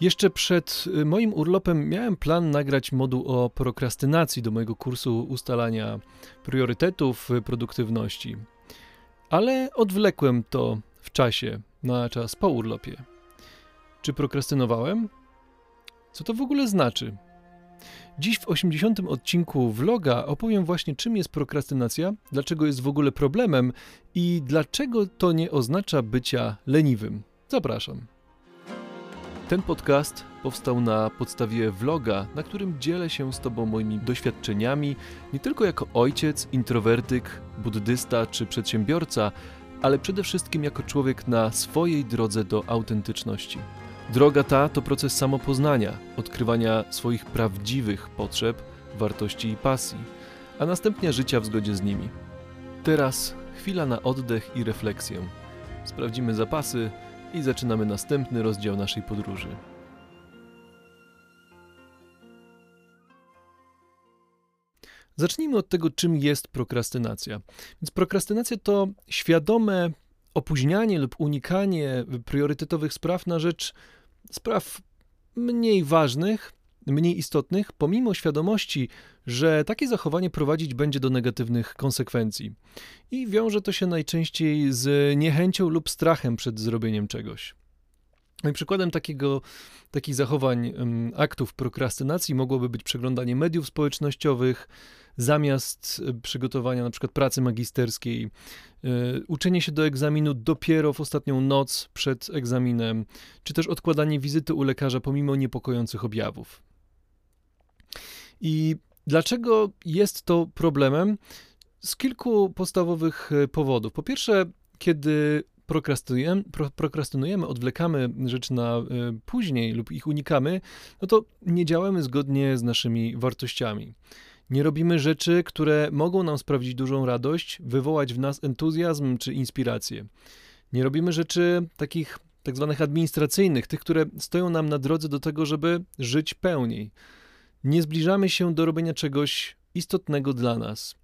Jeszcze przed y, moim urlopem miałem plan nagrać moduł o prokrastynacji do mojego kursu ustalania priorytetów produktywności, ale odwlekłem to w czasie, na czas po urlopie. Czy prokrastynowałem? Co to w ogóle znaczy? Dziś w 80. odcinku vloga opowiem właśnie czym jest prokrastynacja, dlaczego jest w ogóle problemem i dlaczego to nie oznacza bycia leniwym. Zapraszam. Ten podcast powstał na podstawie vloga, na którym dzielę się z Tobą moimi doświadczeniami, nie tylko jako ojciec, introwertyk, buddysta czy przedsiębiorca, ale przede wszystkim jako człowiek na swojej drodze do autentyczności. Droga ta to proces samopoznania, odkrywania swoich prawdziwych potrzeb, wartości i pasji, a następnie życia w zgodzie z nimi. Teraz chwila na oddech i refleksję. Sprawdzimy zapasy i zaczynamy następny rozdział naszej podróży. Zacznijmy od tego, czym jest prokrastynacja. Więc prokrastynacja to świadome opóźnianie lub unikanie priorytetowych spraw na rzecz spraw mniej ważnych, mniej istotnych, pomimo świadomości, że takie zachowanie prowadzić będzie do negatywnych konsekwencji. I wiąże to się najczęściej z niechęcią lub strachem przed zrobieniem czegoś. No i przykładem takiego, takich zachowań, aktów prokrastynacji mogłoby być przeglądanie mediów społecznościowych, zamiast e, przygotowania na przykład pracy magisterskiej, e, uczenie się do egzaminu dopiero w ostatnią noc przed egzaminem, czy też odkładanie wizyty u lekarza pomimo niepokojących objawów. I dlaczego jest to problemem? Z kilku podstawowych e, powodów. Po pierwsze, kiedy prokrastynujemy, pro, prokrastynujemy, odwlekamy rzeczy na y, później lub ich unikamy, no to nie działamy zgodnie z naszymi wartościami. Nie robimy rzeczy, które mogą nam sprawić dużą radość, wywołać w nas entuzjazm czy inspirację. Nie robimy rzeczy takich tak zwanych administracyjnych, tych, które stoją nam na drodze do tego, żeby żyć pełniej. Nie zbliżamy się do robienia czegoś istotnego dla nas.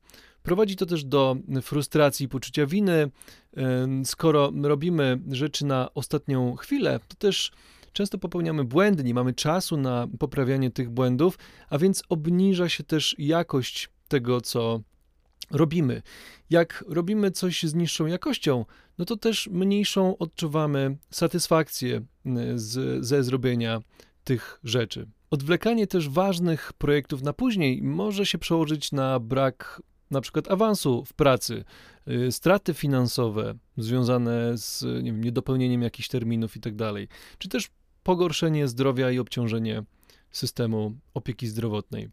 Prowadzi to też do frustracji, poczucia winy. Skoro robimy rzeczy na ostatnią chwilę, to też często popełniamy błędy, nie mamy czasu na poprawianie tych błędów, a więc obniża się też jakość tego, co robimy. Jak robimy coś z niższą jakością, no to też mniejszą odczuwamy satysfakcję z, ze zrobienia tych rzeczy. Odwlekanie też ważnych projektów na później może się przełożyć na brak na przykład awansu w pracy, y, straty finansowe związane z nie wiem, niedopełnieniem jakichś terminów i tak czy też pogorszenie zdrowia i obciążenie systemu opieki zdrowotnej.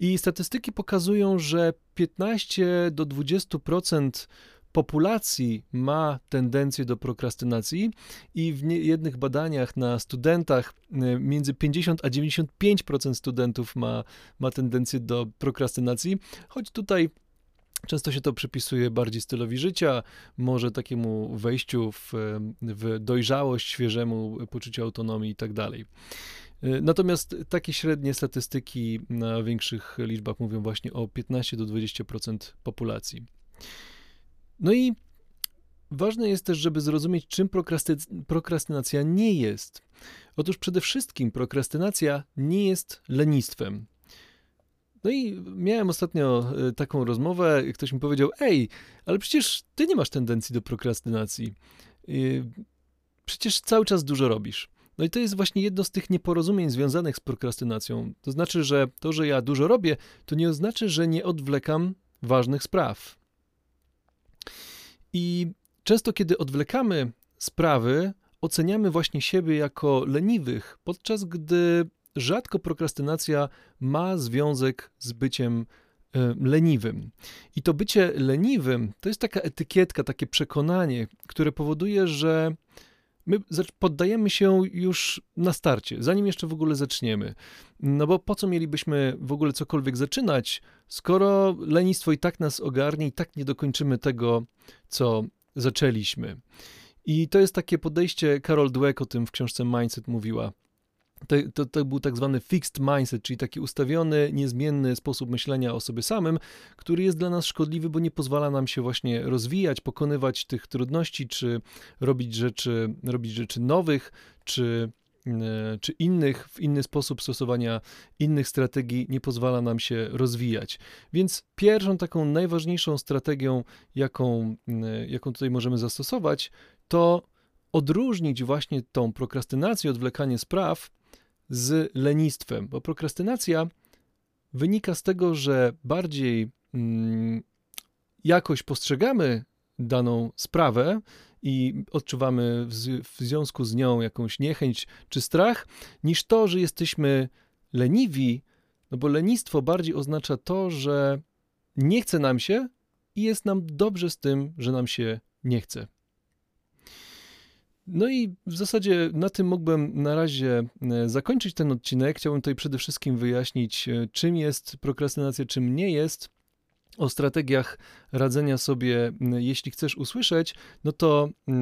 I statystyki pokazują, że 15 do 20% populacji ma tendencję do prokrastynacji i w jednych badaniach na studentach y, między 50 a 95% studentów ma, ma tendencję do prokrastynacji, choć tutaj Często się to przypisuje bardziej stylowi życia, może takiemu wejściu w, w dojrzałość, świeżemu poczuciu autonomii i tak. E, natomiast takie średnie statystyki na większych liczbach mówią właśnie o 15 do 20% populacji. No i ważne jest też, żeby zrozumieć, czym prokrasty- prokrastynacja nie jest. Otóż przede wszystkim prokrastynacja nie jest lenistwem. No i miałem ostatnio e, taką rozmowę, ktoś mi powiedział: Ej, ale przecież ty nie masz tendencji do prokrastynacji. Przecież cały czas dużo robisz. No i to jest właśnie jedno z tych nieporozumień związanych z prokrastynacją. To znaczy, że to, że ja dużo robię, to nie oznacza, że nie odwlekam ważnych spraw. I często, kiedy odwlekamy sprawy, oceniamy właśnie siebie jako leniwych, podczas gdy rzadko prokrastynacja ma związek z byciem e, leniwym. I to bycie leniwym to jest taka etykietka, takie przekonanie, które powoduje, że my poddajemy się już na starcie, zanim jeszcze w ogóle zaczniemy. No bo po co mielibyśmy w ogóle cokolwiek zaczynać, skoro lenistwo i tak nas ogarnie i tak nie dokończymy tego, co zaczęliśmy. I to jest takie podejście, Carol Dweck o tym w książce Mindset mówiła. To, to, był tak zwany fixed mindset, czyli taki ustawiony, niezmienny sposób myślenia o sobie samym, który jest dla nas szkodliwy, bo nie pozwala nam się właśnie rozwijać, pokonywać tych trudności, czy robić rzeczy, robić rzeczy nowych, czy czy innych, w inny sposób stosowania innych strategii nie pozwala nam się rozwijać. Więc pierwszą taką najważniejszą strategią, jaką, jaką tutaj możemy zastosować, to odróżnić właśnie tą prokrastynację, odwlekanie spraw z lenistwem, bo prokrastynacja wynika z tego, że bardziej mm, jakoś postrzegamy daną sprawę i odczuwamy w, w związku z nią jakąś niechęć czy strach, niż to, że jesteśmy leniwi, no bo lenistwo bardziej oznacza to, że nie chce nam się i jest nam dobrze z tym, że nam się nie chce. No i w zasadzie na tym mógłbym na razie e, zakończyć ten odcinek. Chciałbym tutaj przede wszystkim wyjaśnić, e, czym jest prokrastynacja, czym nie jest. O strategiach radzenia sobie, jeśli chcesz usłyszeć, no to e,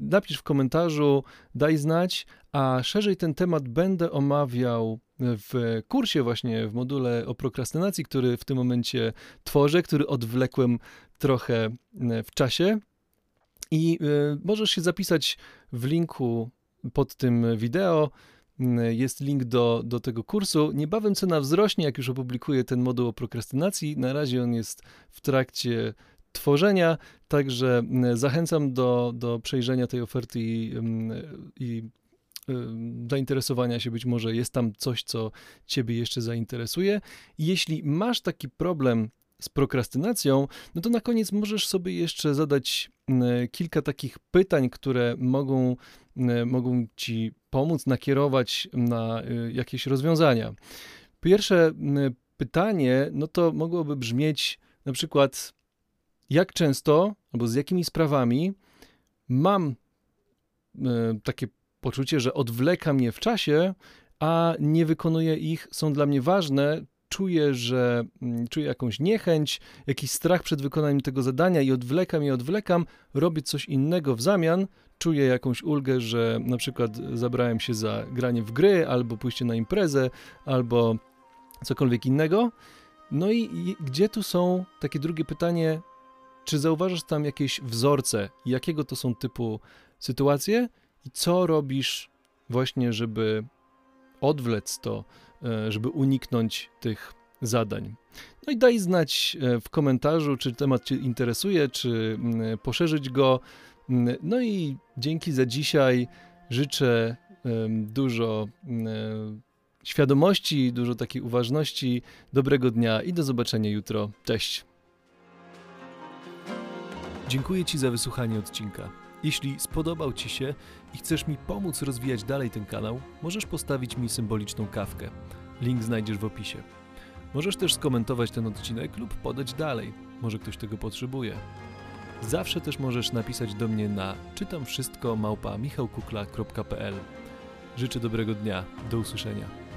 napisz w komentarzu, daj znać, a szerzej ten temat będę omawiał w kursie właśnie w module o prokrastynacji, który w tym momencie tworzę, który odwlekłem trochę w czasie. I y, możesz się zapisać w linku pod tym wideo. Y, jest link do, do tego kursu. Niebawem cena wzrośnie, jak już opublikuję ten moduł o prokrastynacji. Na razie on jest w trakcie tworzenia, także y, zachęcam do, do przejrzenia tej oferty i, i zainteresowania się, być może jest tam coś, co Ciebie jeszcze zainteresuje. Jeśli masz taki problem z prokrastynacją, no to na koniec możesz sobie jeszcze zadać kilka takich pytań, które mogą, mogą ci pomóc nakierować na y, jakieś rozwiązania. Pierwsze pytanie, no to mogłoby brzmieć na przykład, jak często albo z jakimi sprawami mam takie poczucie, że odwleka mnie w czasie, a nie wykonuję ich, są dla mnie ważne, czuję, że mm, czuję jakąś niechęć, jakiś strach przed wykonaniem tego zadania i odwlekam i odwlekam, robię coś innego w zamian, czuję jakąś ulgę, że na przykład zabrałem się za granie w gry, albo pójście na imprezę, albo cokolwiek innego. No i, i gdzie tu są, takie drugie pytanie, czy zauważasz tam jakieś wzorce, jakiego to są typu sytuacje i co robisz właśnie, żeby odwlec to, E, żeby uniknąć tych zadań. No i daj znać e, w komentarzu, czy temat Cię interesuje, czy poszerzyć go. No i dzięki za dzisiaj. Życzę dużo świadomości, dużo takiej uważności. Dobrego dnia i do zobaczenia jutro. Cześć. Dziękuję Ci za wysłuchanie odcinka. Jeśli spodobał Ci się i chcesz mi pomóc rozwijać dalej ten kanał, możesz postawić mi symboliczną kawkę. Link znajdziesz w opisie. Możesz też skomentować ten odcinek lub podać dalej. Może ktoś tego potrzebuje. Zawsze też możesz napisać do mnie na czytam wszystko małpa michałkukla.pl. Życzę dobrego dnia. Do usłyszenia.